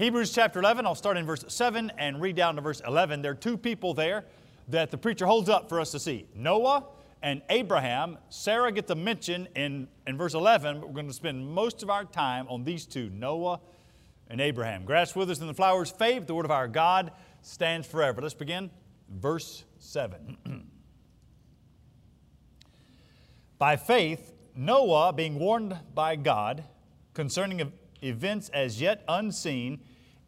Hebrews chapter 11, I'll start in verse 7 and read down to verse 11. There are two people there that the preacher holds up for us to see Noah and Abraham. Sarah gets a mention in, in verse 11, but we're going to spend most of our time on these two Noah and Abraham. Grass withers and the flowers fade, but the word of our God stands forever. Let's begin. Verse 7. by faith, Noah, being warned by God concerning events as yet unseen,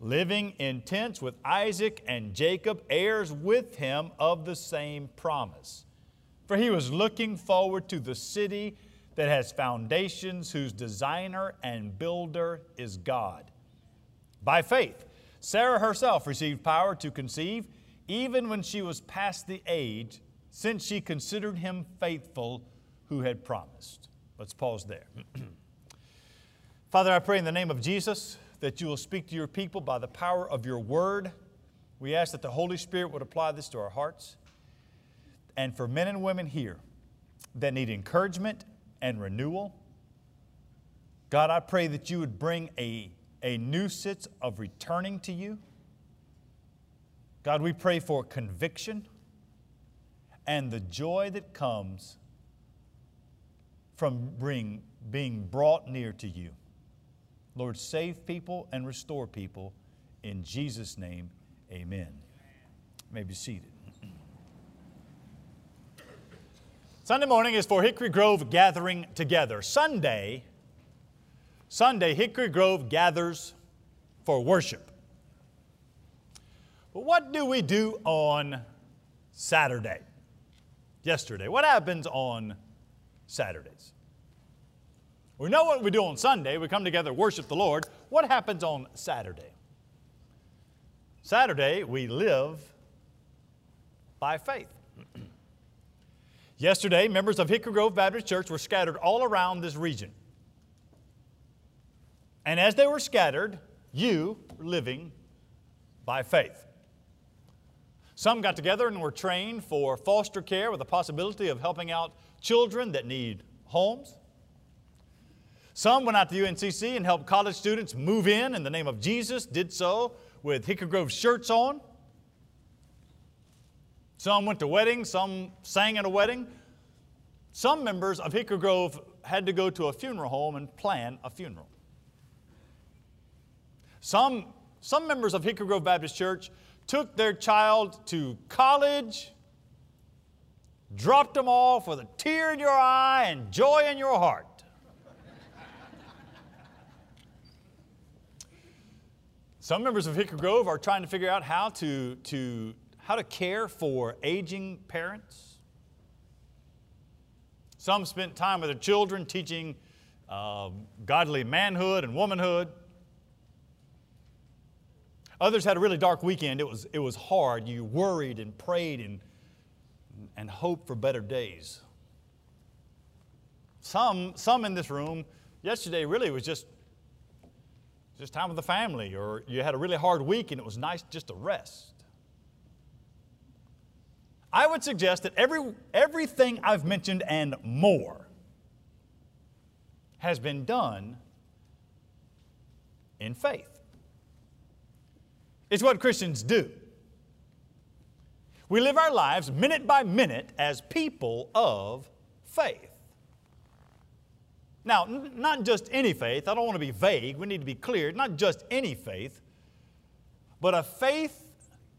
living in tents with Isaac and Jacob, heirs with him of the same promise. For he was looking forward to the city that has foundations, whose designer and builder is God. By faith, Sarah herself received power to conceive, even when she was past the age, since she considered him faithful who had promised. Let's pause there. Father, I pray in the name of Jesus that you will speak to your people by the power of your word. We ask that the Holy Spirit would apply this to our hearts. And for men and women here that need encouragement and renewal, God, I pray that you would bring a, a new sense of returning to you. God, we pray for conviction and the joy that comes from being, being brought near to you. Lord, save people and restore people. In Jesus' name, amen. You may be seated. Sunday morning is for Hickory Grove gathering together. Sunday, Sunday, Hickory Grove gathers for worship. But what do we do on Saturday? Yesterday. What happens on Saturdays? We know what we do on Sunday. We come together, worship the Lord. What happens on Saturday? Saturday, we live by faith. Yesterday, members of Hickory Grove Baptist Church were scattered all around this region. And as they were scattered, you were living by faith. Some got together and were trained for foster care with the possibility of helping out children that need homes. Some went out to UNCC and helped college students move in in the name of Jesus, did so with Hickory Grove shirts on. Some went to weddings, some sang at a wedding. Some members of Hickory Grove had to go to a funeral home and plan a funeral. Some, some members of Hickory Grove Baptist Church took their child to college, dropped them off with a tear in your eye and joy in your heart. Some members of Hickory Grove are trying to figure out how to, to, how to care for aging parents. Some spent time with their children teaching uh, godly manhood and womanhood. Others had a really dark weekend. It was, it was hard. You worried and prayed and, and hoped for better days. Some, some in this room, yesterday really was just just time with the family, or you had a really hard week and it was nice just to rest. I would suggest that every, everything I've mentioned and more has been done in faith. It's what Christians do. We live our lives minute by minute as people of faith. Now, n- not just any faith, I don't want to be vague, we need to be clear, not just any faith, but a faith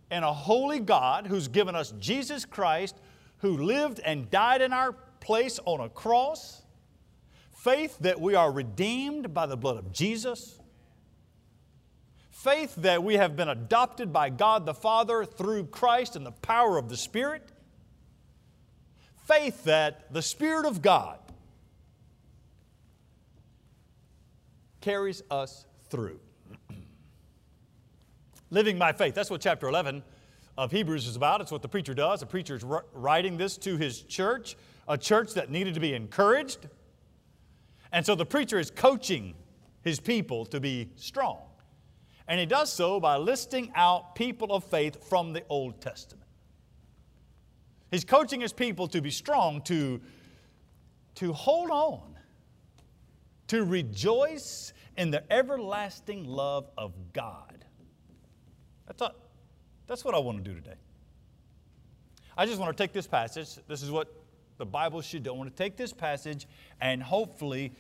in a holy God who's given us Jesus Christ, who lived and died in our place on a cross, faith that we are redeemed by the blood of Jesus, faith that we have been adopted by God the Father through Christ and the power of the Spirit, faith that the Spirit of God carries us through. Living by faith. That's what chapter 11 of Hebrews is about. It's what the preacher does. The preacher is writing this to his church, a church that needed to be encouraged. And so the preacher is coaching his people to be strong. And he does so by listing out people of faith from the Old Testament. He's coaching his people to be strong, to, to hold on, to rejoice in the everlasting love of God. That's, a, that's what I want to do today. I just want to take this passage. This is what the Bible should do. I want to take this passage and hopefully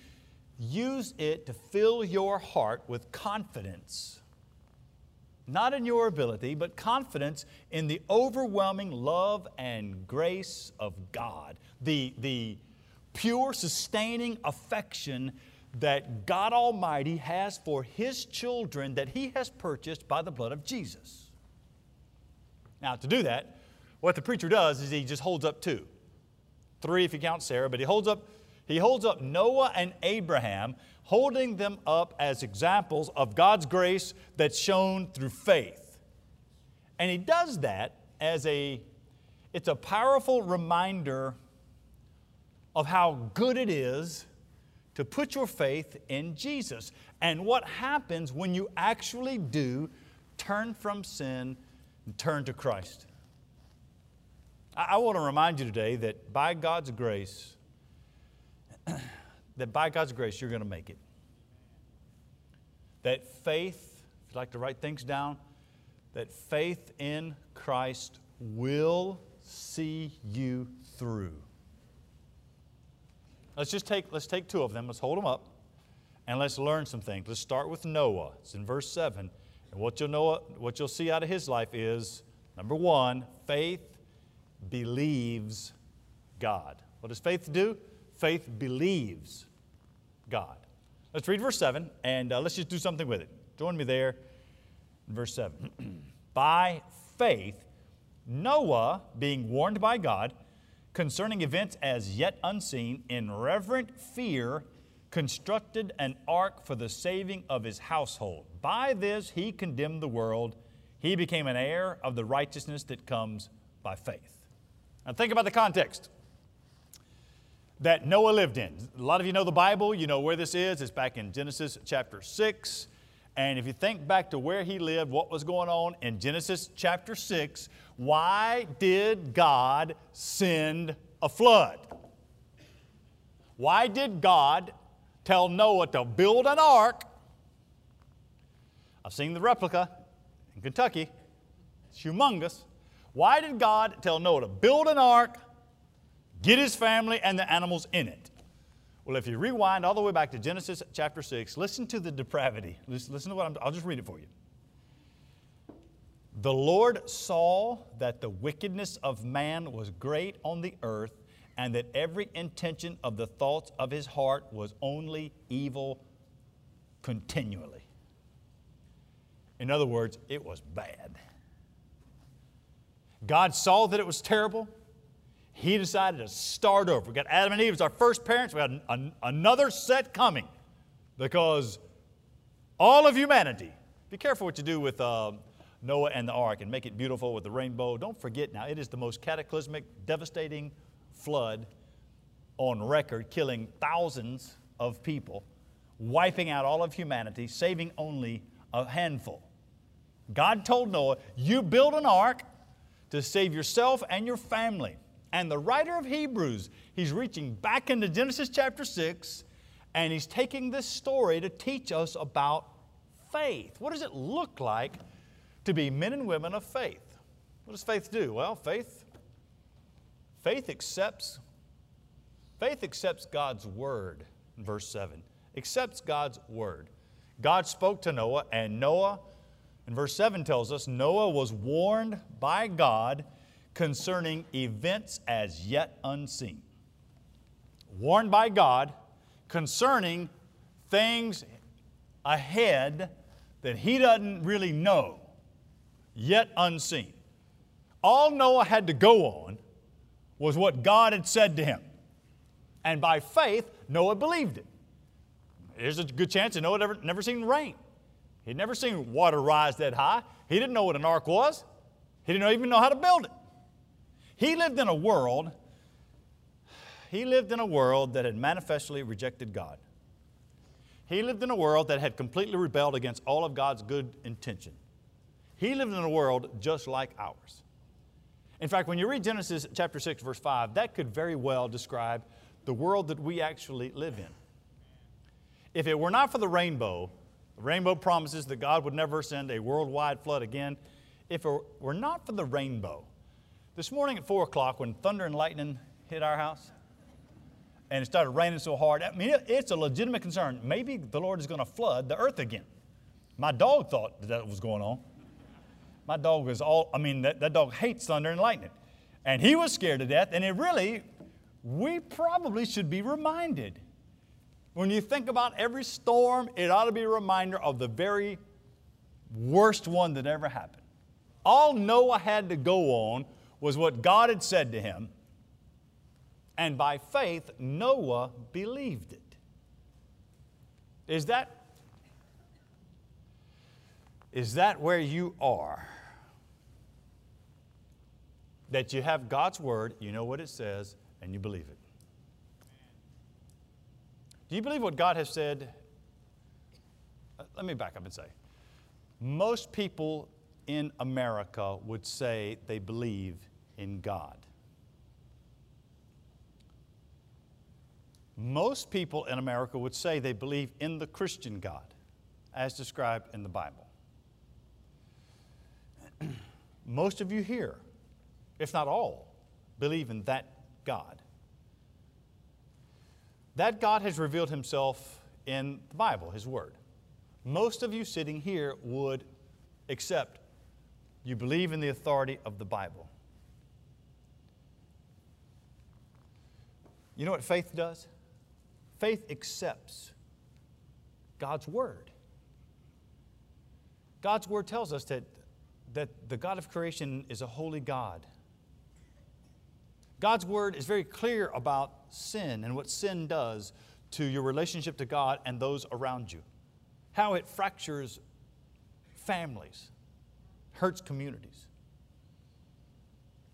use it to fill your heart with confidence. Not in your ability, but confidence in the overwhelming love and grace of God. The, the pure, sustaining affection that God Almighty has for His children that He has purchased by the blood of Jesus. Now, to do that, what the preacher does is he just holds up two. Three if you count Sarah, but he holds up, he holds up Noah and Abraham, holding them up as examples of God's grace that's shown through faith. And he does that as a, it's a powerful reminder of how good it is to put your faith in Jesus and what happens when you actually do turn from sin and turn to Christ. I, I want to remind you today that by God's grace, that by God's grace, you're going to make it. That faith, if you'd like to write things down, that faith in Christ will see you through. Let's just take, let's take two of them, let's hold them up, and let's learn some things. Let's start with Noah. It's in verse 7. And what you'll, know, what you'll see out of his life is number one, faith believes God. What does faith do? Faith believes God. Let's read verse 7 and uh, let's just do something with it. Join me there in verse 7. by faith, Noah, being warned by God, concerning events as yet unseen, in reverent fear, constructed an ark for the saving of his household. By this he condemned the world. He became an heir of the righteousness that comes by faith. Now think about the context that Noah lived in. A lot of you know the Bible, you know where this is. It's back in Genesis chapter 6. And if you think back to where he lived, what was going on in Genesis chapter 6, why did God send a flood? Why did God tell Noah to build an ark? I've seen the replica in Kentucky, it's humongous. Why did God tell Noah to build an ark, get his family and the animals in it? Well, if you rewind all the way back to Genesis chapter 6, listen to the depravity. Listen, to what I'm, I'll just read it for you. The Lord saw that the wickedness of man was great on the earth, and that every intention of the thoughts of his heart was only evil continually. In other words, it was bad. God saw that it was terrible he decided to start over. We got Adam and Eve as our first parents. We an, an, another set coming because all of humanity, be careful what you do with uh, Noah and the ark and make it beautiful with the rainbow. Don't forget now, it is the most cataclysmic, devastating flood on record, killing thousands of people, wiping out all of humanity, saving only a handful. God told Noah, You build an ark to save yourself and your family. And the writer of Hebrews, he's reaching back into Genesis chapter 6, and he's taking this story to teach us about faith. What does it look like to be men and women of faith? What does faith do? Well, faith faith accepts faith accepts God's word verse 7. Accepts God's word. God spoke to Noah and Noah in verse 7 tells us Noah was warned by God concerning events as yet unseen. Warned by God concerning things ahead that he doesn't really know, yet unseen. All Noah had to go on was what God had said to him. And by faith, Noah believed it. There's a good chance that Noah had never, never seen rain. He'd never seen water rise that high. He didn't know what an ark was. He didn't even know how to build it. He lived in a world, he lived in a world that had manifestly rejected God. He lived in a world that had completely rebelled against all of God's good intention. He lived in a world just like ours. In fact, when you read Genesis chapter 6, verse 5, that could very well describe the world that we actually live in. If it were not for the rainbow, the rainbow promises that God would never send a worldwide flood again. If it were not for the rainbow, this morning at 4 o'clock, when thunder and lightning hit our house, and it started raining so hard. I mean, it's a legitimate concern. Maybe the Lord is going to flood the earth again. My dog thought that, that was going on. My dog was all, I mean, that, that dog hates thunder and lightning. And he was scared to death. And it really, we probably should be reminded. When you think about every storm, it ought to be a reminder of the very worst one that ever happened. All Noah had to go on was what God had said to him and by faith, Noah believed it. Is that, is that where you are? That you have God's Word, you know what it says, and you believe it. Do you believe what God has said? Uh, let me back up and say most people in America would say they believe in God. Most people in America would say they believe in the Christian God as described in the Bible. Most of you here, if not all, believe in that God. That God has revealed himself in the Bible, his word. Most of you sitting here would accept you believe in the authority of the Bible. You know what faith does? Faith accepts God's Word. God's Word tells us that, that the God of creation is a holy God. God's Word is very clear about sin and what sin does to your relationship to God and those around you, how it fractures families, hurts communities.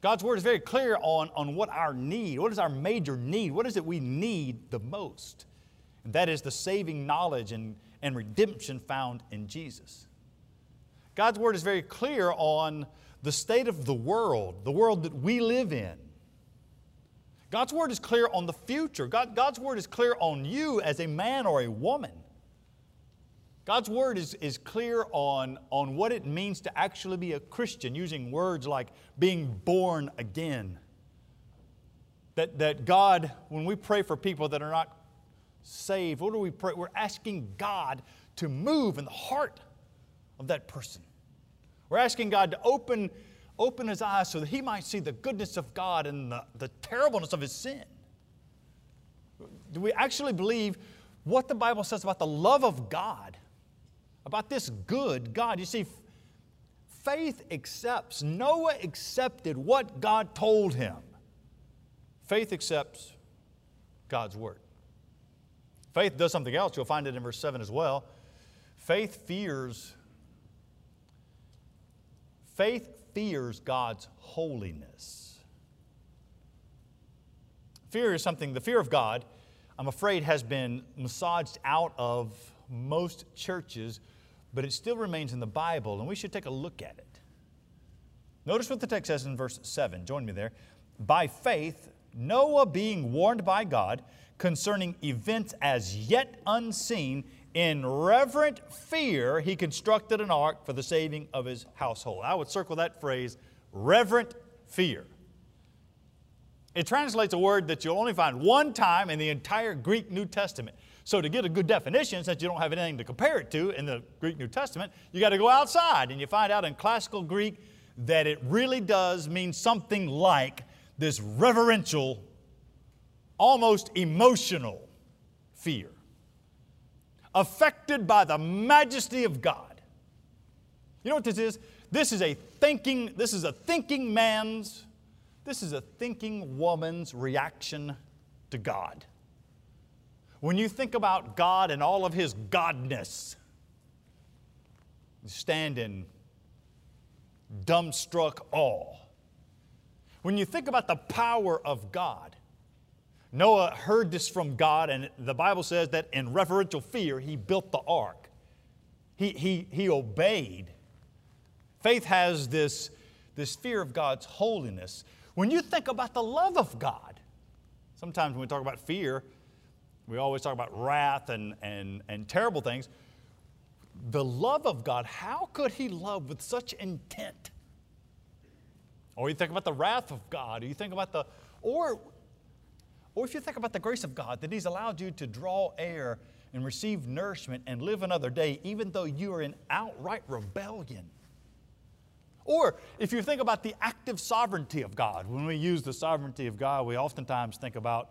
God's word is very clear on, on what our need, what is our major need, what is it we need the most. And that is the saving knowledge and, and redemption found in Jesus. God's word is very clear on the state of the world, the world that we live in. God's word is clear on the future. God, God's word is clear on you as a man or a woman. God's word is, is clear on, on what it means to actually be a Christian, using words like being born again. That, that God, when we pray for people that are not saved, what do we pray? We're asking God to move in the heart of that person. We're asking God to open, open his eyes so that he might see the goodness of God and the, the terribleness of his sin. Do we actually believe what the Bible says about the love of God? about this good God. You see, faith accepts. Noah accepted what God told him. Faith accepts God's word. Faith does something else. You'll find it in verse 7 as well. Faith fears faith fears God's holiness. Fear is something, the fear of God, I'm afraid, has been massaged out of most churches but it still remains in the Bible, and we should take a look at it. Notice what the text says in verse 7. Join me there. By faith, Noah, being warned by God concerning events as yet unseen, in reverent fear, he constructed an ark for the saving of his household. I would circle that phrase, reverent fear. It translates a word that you'll only find one time in the entire Greek New Testament. So, to get a good definition, since you don't have anything to compare it to in the Greek New Testament, you got to go outside and you find out in classical Greek that it really does mean something like this reverential, almost emotional fear, affected by the majesty of God. You know what this is? This is a thinking, this is a thinking man's, this is a thinking woman's reaction to God. When you think about God and all of His godness, stand in dumbstruck awe. When you think about the power of God, Noah heard this from God, and the Bible says that in reverential fear, he built the ark. He, he, he obeyed. Faith has this, this fear of God's holiness. When you think about the love of God, sometimes when we talk about fear, we always talk about wrath and, and, and terrible things. The love of God, how could He love with such intent? Or you think about the wrath of God, or you think about the, or, or if you think about the grace of God, that He's allowed you to draw air and receive nourishment and live another day, even though you are in outright rebellion. Or if you think about the active sovereignty of God, when we use the sovereignty of God, we oftentimes think about,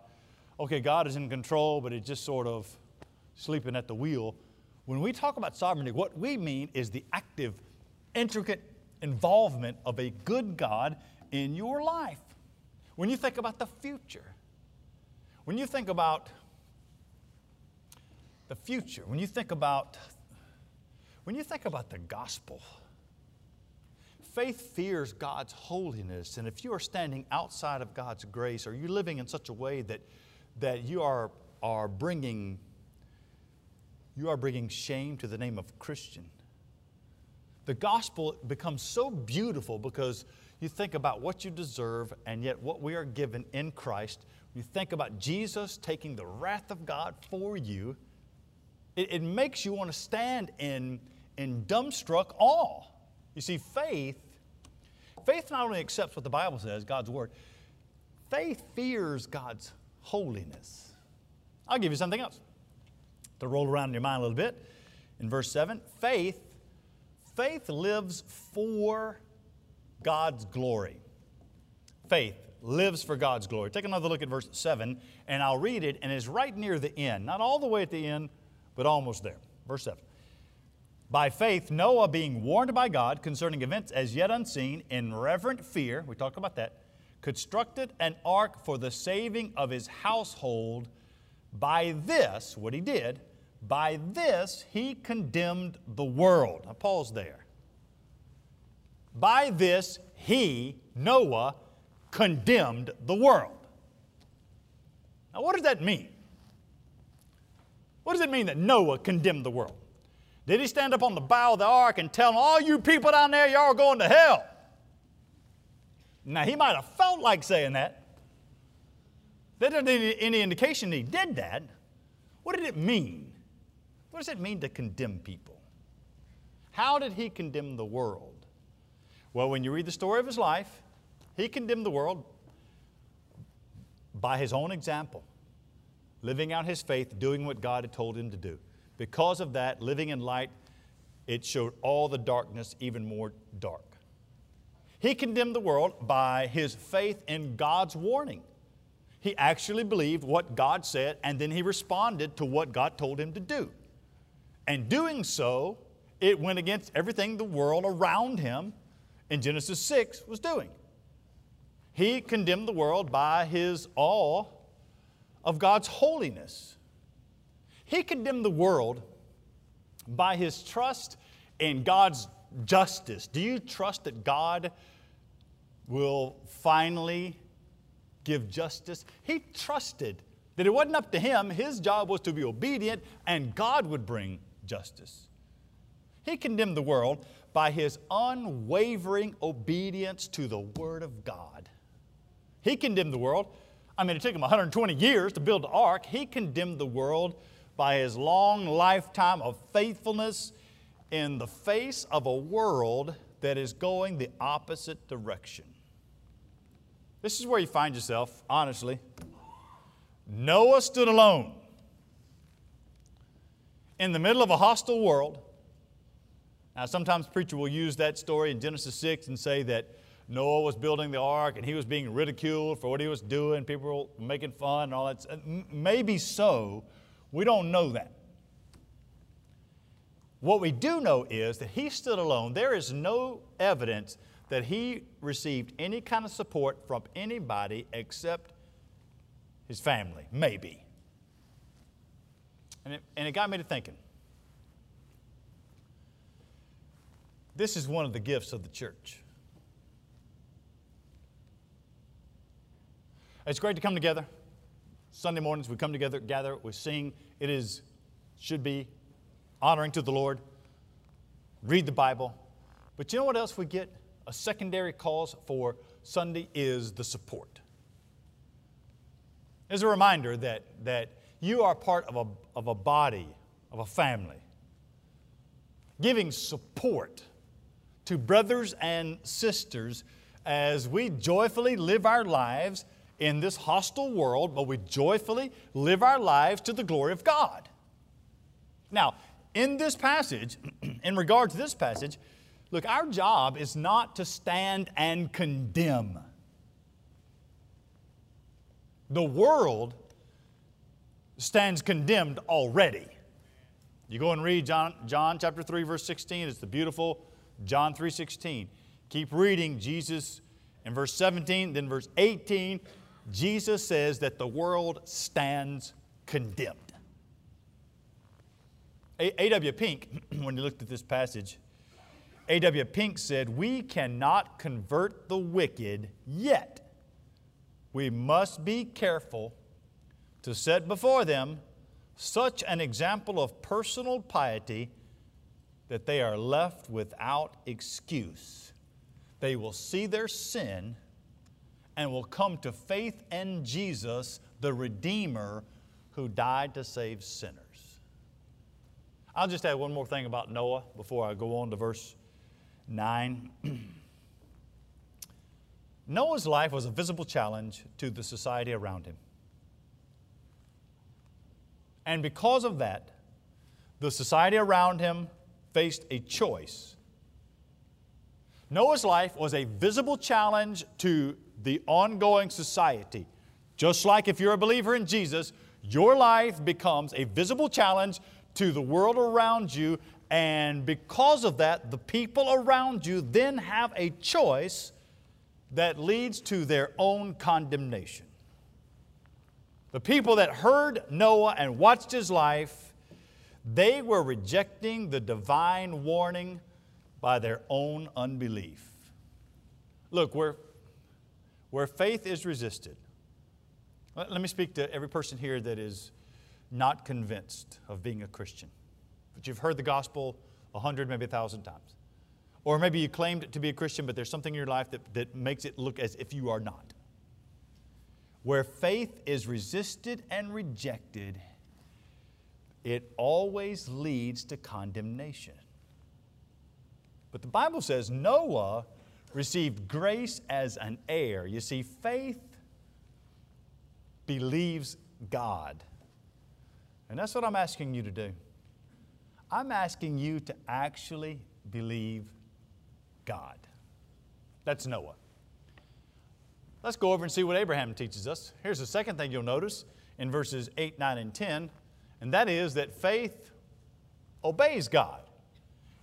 okay, God is in control, but He's just sort of sleeping at the wheel. When we talk about sovereignty, what we mean is the active, intricate involvement of a good God in your life. When you think about the future, when you think about the future, when you think about when you think about the gospel, faith fears God's holiness. And if you are standing outside of God's grace, or you're living in such a way that, that you are, are bringing you are bringing shame to the name of Christian. The gospel becomes so beautiful because you think about what you deserve and yet what we are given in Christ. You think about Jesus taking the wrath of God for you. It, it makes you want to stand in, in dumbstruck awe. You see, faith, faith not only accepts what the Bible says, God's Word, faith fears God's holiness. I'll give you something else to roll around in your mind a little bit. In verse 7, faith Faith lives for God's glory. Faith lives for God's glory. Take another look at verse 7, and I'll read it, and it's right near the end. Not all the way at the end, but almost there. Verse 7. By faith, Noah, being warned by God concerning events as yet unseen, in reverent fear, we talked about that, constructed an ark for the saving of his household. By this, what he did, by this he condemned the world. I pause there. By this he, Noah, condemned the world. Now, what does that mean? What does it mean that Noah condemned the world? Did he stand up on the bow of the ark and tell all you people down there, y'all going to hell? Now, he might have felt like saying that. There isn't any indication he did that. What did it mean? What does it mean to condemn people? How did he condemn the world? Well, when you read the story of his life, he condemned the world by his own example, living out his faith, doing what God had told him to do. Because of that, living in light, it showed all the darkness even more dark. He condemned the world by his faith in God's warning. He actually believed what God said, and then he responded to what God told him to do. And doing so, it went against everything the world around him in Genesis 6 was doing. He condemned the world by his awe of God's holiness. He condemned the world by his trust in God's justice. Do you trust that God will finally give justice? He trusted that it wasn't up to him, his job was to be obedient, and God would bring justice. He condemned the world by his unwavering obedience to the Word of God. He condemned the world. I mean, it took him 120 years to build the ark. He condemned the world by his long lifetime of faithfulness in the face of a world that is going the opposite direction. This is where you find yourself, honestly. Noah stood alone in the middle of a hostile world. Now, sometimes preacher will use that story in Genesis 6 and say that Noah was building the ark and he was being ridiculed for what he was doing. People were making fun and all that. Maybe so. We don't know that. What we do know is that he stood alone. There is no evidence that he received any kind of support from anybody except his family, maybe. And it, and it got me to thinking. This is one of the gifts of the church. It's great to come together. Sunday mornings we come together, gather, we sing. It is, should be honoring to the Lord. Read the Bible. But you know what else we get? A secondary cause for Sunday is the support. As a reminder that, that you are part of a, of a body, of a family. Giving support to brothers and sisters as we joyfully live our lives in this hostile world, but we joyfully live our lives to the glory of God. Now, in this passage, in regard to this passage, look, our job is not to stand and condemn. The world stands condemned already. You go and read John, John chapter 3, verse 16. It's the beautiful John 3 16. Keep reading Jesus in verse 17, then verse 18. Jesus says that the world stands condemned. A.W. Pink, when he looked at this passage, A.W. Pink said, We cannot convert the wicked yet. We must be careful to set before them such an example of personal piety that they are left without excuse. They will see their sin and will come to faith in Jesus, the Redeemer who died to save sinners. I'll just add one more thing about Noah before I go on to verse 9. Noah's life was a visible challenge to the society around him. And because of that, the society around him faced a choice. Noah's life was a visible challenge to the ongoing society. Just like if you're a believer in Jesus, your life becomes a visible challenge to the world around you, and because of that, the people around you then have a choice that leads to their own condemnation. The people that heard Noah and watched his life, they were rejecting the divine warning by their own unbelief. Look, where, where faith is resisted, let, let me speak to every person here that is not convinced of being a Christian, but you've heard the gospel a hundred, maybe a thousand times. Or maybe you claimed to be a Christian, but there's something in your life that, that makes it look as if you are not. Where faith is resisted and rejected, it always leads to condemnation. But the Bible says Noah received grace as an heir. You see, faith believes God. And that's what I'm asking you to do. I'm asking you to actually believe God. That's Noah. Let's go over and see what Abraham teaches us. Here's the second thing you'll notice in verses 8, 9, and 10, and that is that faith obeys God.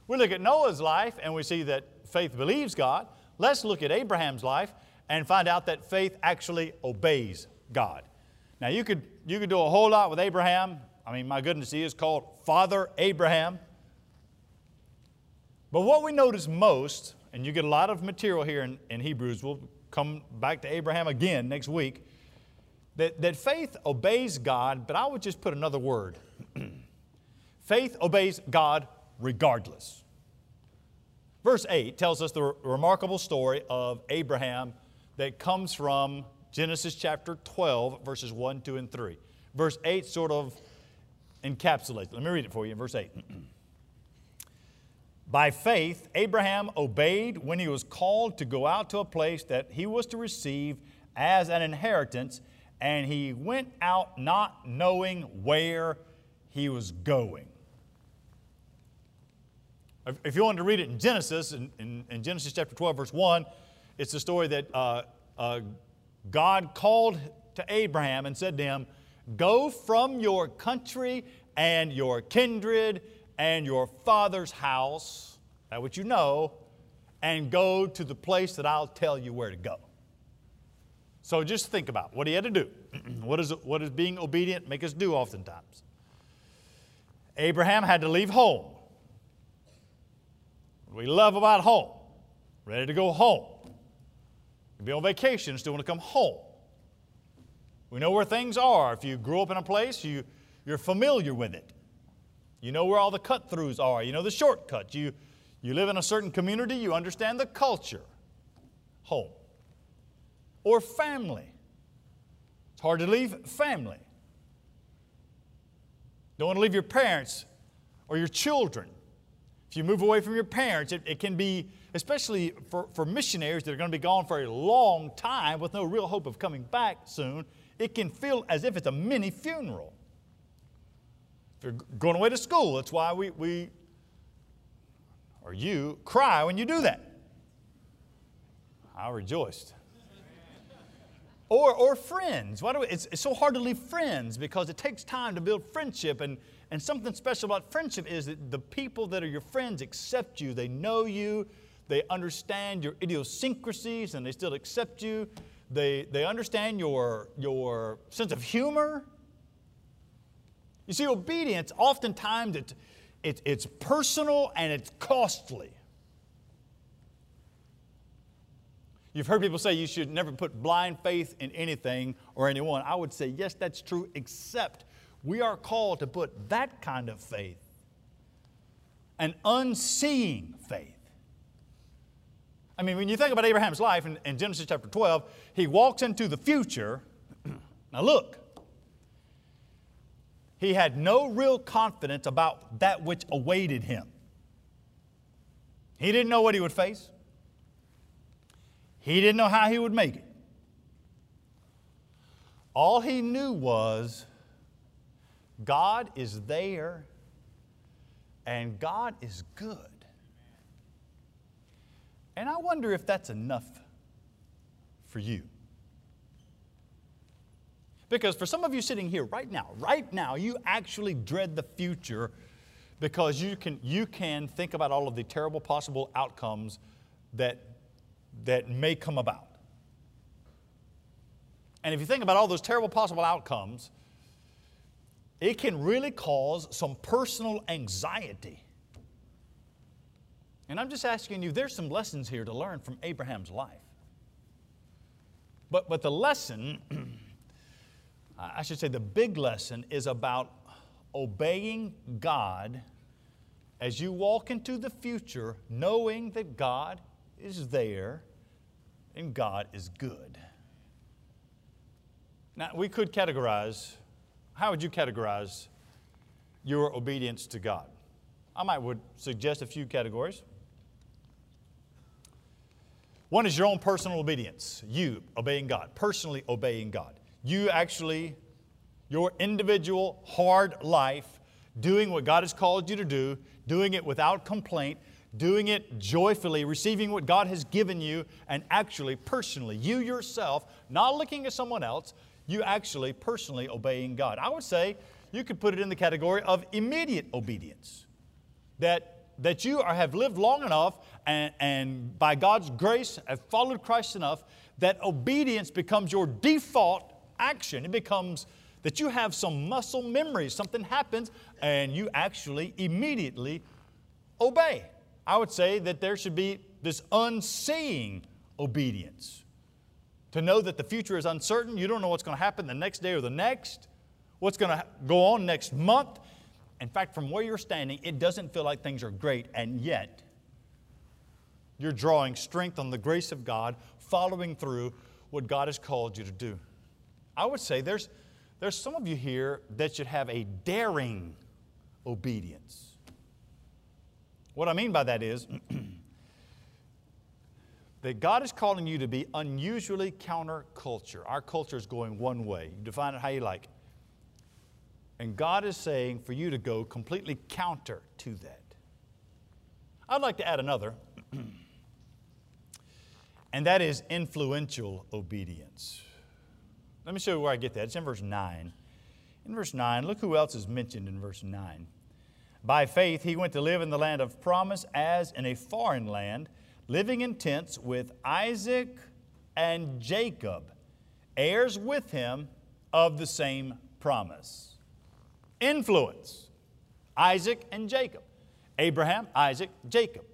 We look at Noah's life and we see that faith believes God. Let's look at Abraham's life and find out that faith actually obeys God. Now, you could, you could do a whole lot with Abraham I mean, my goodness, he is called Father Abraham. But what we notice most, and you get a lot of material here in, in Hebrews, we'll come back to Abraham again next week, that, that faith obeys God, but I would just put another word. faith obeys God regardless. Verse 8 tells us the remarkable story of Abraham that comes from Genesis chapter 12, verses 1, 2, and 3. Verse 8 sort of encapsulates. Let me read it for you in verse 8. By faith, Abraham obeyed when he was called to go out to a place that he was to receive as an inheritance, and he went out not knowing where he was going. If you wanted to read it in Genesis, in, in, in Genesis chapter 12, verse 1, it's the story that uh, uh, God called to Abraham and said to him, Go from your country and your kindred and your father's house, that which you know, and go to the place that I'll tell you where to go. So just think about what he had to do. what, is, what does being obedient make us do oftentimes? Abraham had to leave home. We love about home. Ready to go home. You be on vacation, still want to come home. We know where things are. If you grew up in a place, you, you're familiar with it. You know where all the cut throughs are. You know the shortcuts. You, you live in a certain community, you understand the culture. Home. Or family. It's hard to leave family. Don't want to leave your parents or your children. If you move away from your parents, it, it can be, especially for, for missionaries that are going to be gone for a long time with no real hope of coming back soon, it can feel as if it's a mini funeral. If you're going away to school, that's why we, we or you cry when you do that. I rejoiced. Or, or friends. Why do we, it's, it's so hard to leave friends because it takes time to build friendship. And, and something special about friendship is that the people that are your friends accept you. They know you. They understand your idiosyncrasies and they still accept you. They, they understand your, your sense of humor. You see, obedience, oftentimes it, it, it's personal and it's costly. You've heard people say you should never put blind faith in anything or anyone. I would say, yes, that's true, except we are called to put that kind of faith, an unseeing faith, I mean, when you think about Abraham's life in, in Genesis chapter 12, he walks into the future. now, look, he had no real confidence about that which awaited him. He didn't know what he would face, he didn't know how he would make it. All he knew was God is there and God is good. And I wonder if that's enough for you. Because for some of you sitting here right now, right now, you actually dread the future because you can, you can think about all of the terrible possible outcomes that, that may come about. And if you think about all those terrible possible outcomes, it can really cause some personal anxiety. And I'm just asking you, there's some lessons here to learn from Abraham's life. But, but the lesson, I should say, the big lesson is about obeying God as you walk into the future, knowing that God is there and God is good. Now, we could categorize, how would you categorize your obedience to God? I might would suggest a few categories. One is your own personal obedience, you obeying God, personally obeying God. You actually, your individual hard life, doing what God has called you to do, doing it without complaint, doing it joyfully, receiving what God has given you, and actually, personally, you yourself, not looking at someone else, you actually personally obeying God. I would say you could put it in the category of immediate obedience. That that you are, have lived long enough and, and by God's grace have followed Christ enough that obedience becomes your default action. It becomes that you have some muscle memory. Something happens and you actually immediately obey. I would say that there should be this unseeing obedience. To know that the future is uncertain, you don't know what's going to happen the next day or the next, what's going to go on next month. In fact, from where you're standing, it doesn't feel like things are great, and yet you're drawing strength on the grace of God, following through what God has called you to do. I would say there's, there's some of you here that should have a daring obedience. What I mean by that is that God is calling you to be unusually counterculture. Our culture is going one way. You define it how you like. And God is saying for you to go completely counter to that. I'd like to add another, and that is influential obedience. Let me show you where I get that. It's in verse 9. In verse 9, look who else is mentioned in verse 9. By faith, he went to live in the land of promise as in a foreign land, living in tents with Isaac and Jacob, heirs with him of the same promise influence Isaac and Jacob. Abraham, Isaac, Jacob.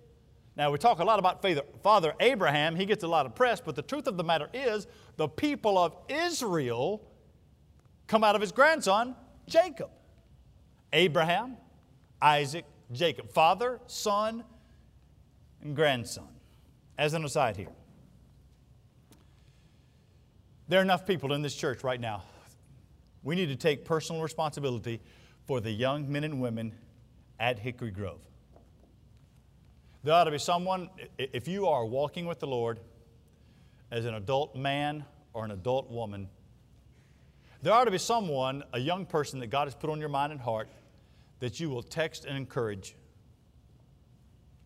Now, we talk a lot about Father Abraham. He gets a lot of press, but the truth of the matter is the people of Israel come out of his grandson, Jacob. Abraham, Isaac, Jacob. Father, son, and grandson. As an aside here, there are enough people in this church right now. We need to take personal responsibility for the young men and women at Hickory Grove. There ought to be someone, if you are walking with the Lord as an adult man or an adult woman, there ought to be someone, a young person that God has put on your mind and heart, that you will text and encourage.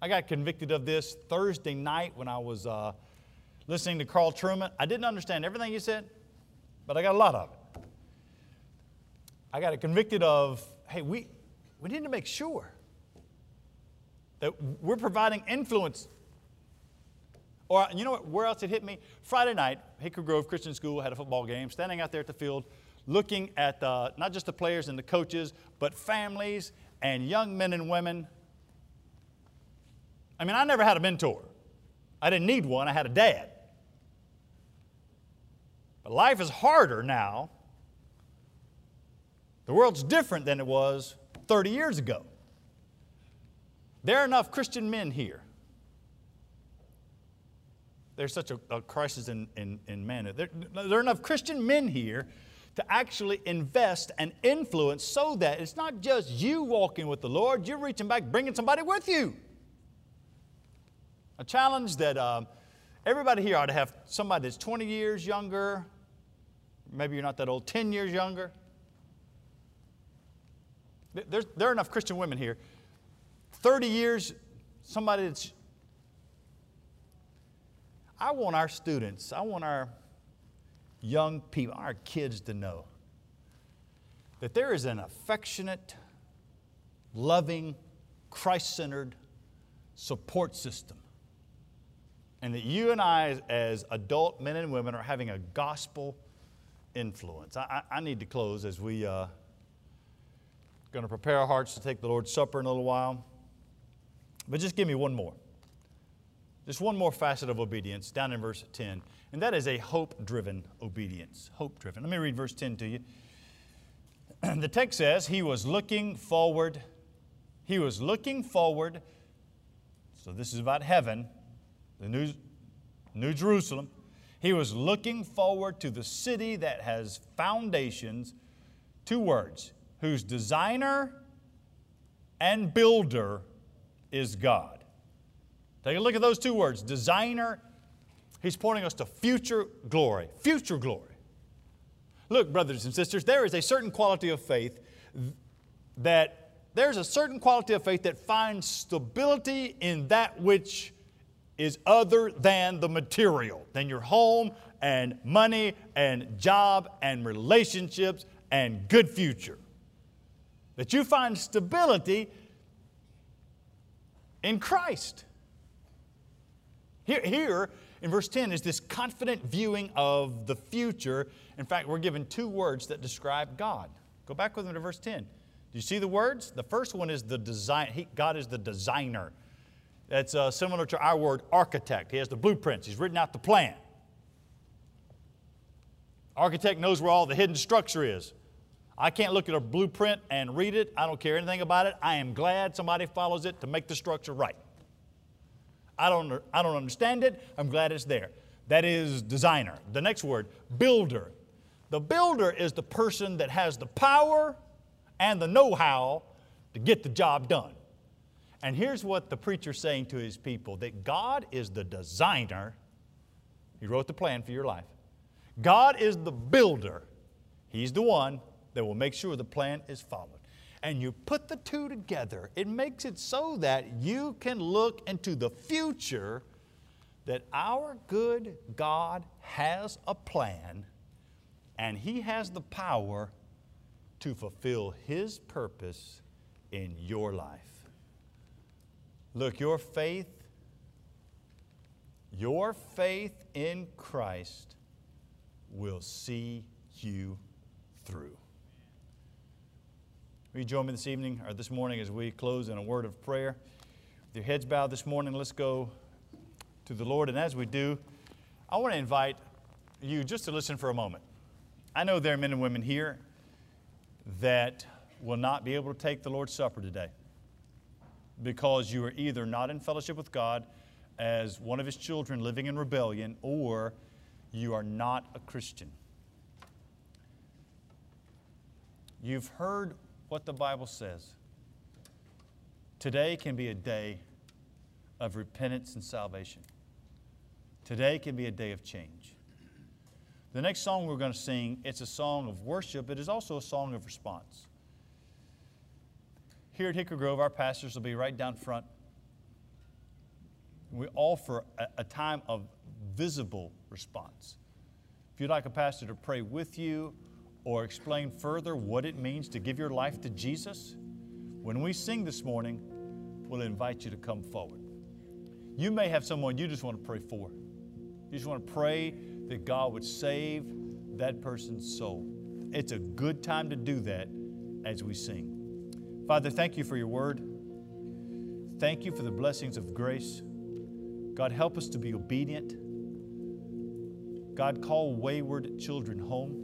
I got convicted of this Thursday night when I was uh, listening to Carl Trueman. I didn't understand everything he said, but I got a lot of it. I got convicted of, hey, we, we need to make sure that we're providing influence. Or, you know what, where else it hit me? Friday night, Hickory Grove Christian School had a football game, standing out there at the field, looking at the, not just the players and the coaches, but families and young men and women. I mean, I never had a mentor. I didn't need one, I had a dad. But life is harder now. The world's different than it was 30 years ago. There are enough Christian men here. There's such a, a crisis in, in, in. There, there are enough Christian men here to actually invest and influence so that it's not just you walking with the Lord, you're reaching back, bringing somebody with you. A challenge that um, everybody here ought to have somebody that's 20 years younger, maybe you're not that old, 10 years younger. There's, there are enough Christian women here 30 years, somebody that's. I want our students, I want our young people, our kids to know that there is an affectionate, loving, Christ centered support system. And that you and I, as, adult men and women, are having a gospel influence. I, I need to close as we uh, going to prepare our hearts to take the Lord's Supper in a little while. But just give me one more. Just one more facet of obedience down in verse 10, and that is a hope driven obedience. Hope driven. Let me read verse 10 to you. the text says, He was looking forward. He was looking forward. So this is about heaven, the New, New Jerusalem. He was looking forward to the city that has foundations, two words, whose designer and builder is God. Take a look at those two words designer. He's pointing us to future glory. Future glory. Look, brothers and sisters, there is a certain quality of faith that there's a certain quality of faith that finds stability in that which is other than the material, than your home and money and job and relationships and good future. That you find stability in Christ. Here, here in verse 10 is this confident viewing of the future. In fact, we're given two words that describe God. Go back with me to verse 10. Do you see the words? The first one is the design. He, God is the designer. That's uh, similar to our word architect. He has the blueprints, he's written out the plan. Architect knows where all the hidden structure is. I can't look at a blueprint and read it. I don't care anything about it. I am glad somebody follows it to make the structure right. I don't, I don't understand it. I'm glad it's there. That is designer. The next word, builder. The builder is the person that has the power and the know how to get the job done. And here's what the preacher's saying to his people that God is the designer. He wrote the plan for your life. God is the builder. He's the one that will make sure the plan is followed. And you put the two together, it makes it so that you can look into the future that our good God has a plan and He has the power to fulfill His purpose in your life. Look, your faith, your faith in Christ will see you through. Will you join me this evening or this morning as we close in a word of prayer? With your heads bowed this morning, let's go to the Lord. And as we do, I want to invite you just to listen for a moment. I know there are men and women here that will not be able to take the Lord's Supper today because you are either not in fellowship with God as one of His children living in rebellion or you are not a Christian. You've heard what the Bible says. Today can be a day of repentance and salvation. Today can be a day of change. The next song we're going to sing, it's a song of worship. It is also a song of response. Here at Hickory Grove, our pastors will be right down front. We offer a, a time of visible response. If you'd like a pastor to pray with you or explain further what it means to give your life to Jesus, when we sing this morning, we'll invite you to come forward. You may have someone you just want to pray for. You just want to pray that God would save that person's soul. It's a good time to do that as we sing. Father, thank you for your word. Thank you for the blessings of grace. God, help us to be obedient. God, call wayward children home.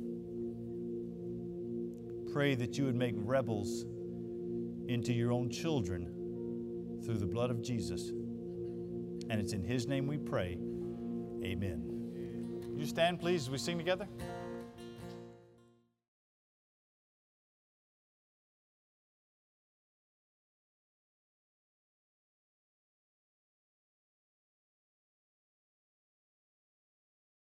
Pray that you would make rebels into your own children through the blood of Jesus. And it's in His name we pray. Amen. You stand, please, as we sing together.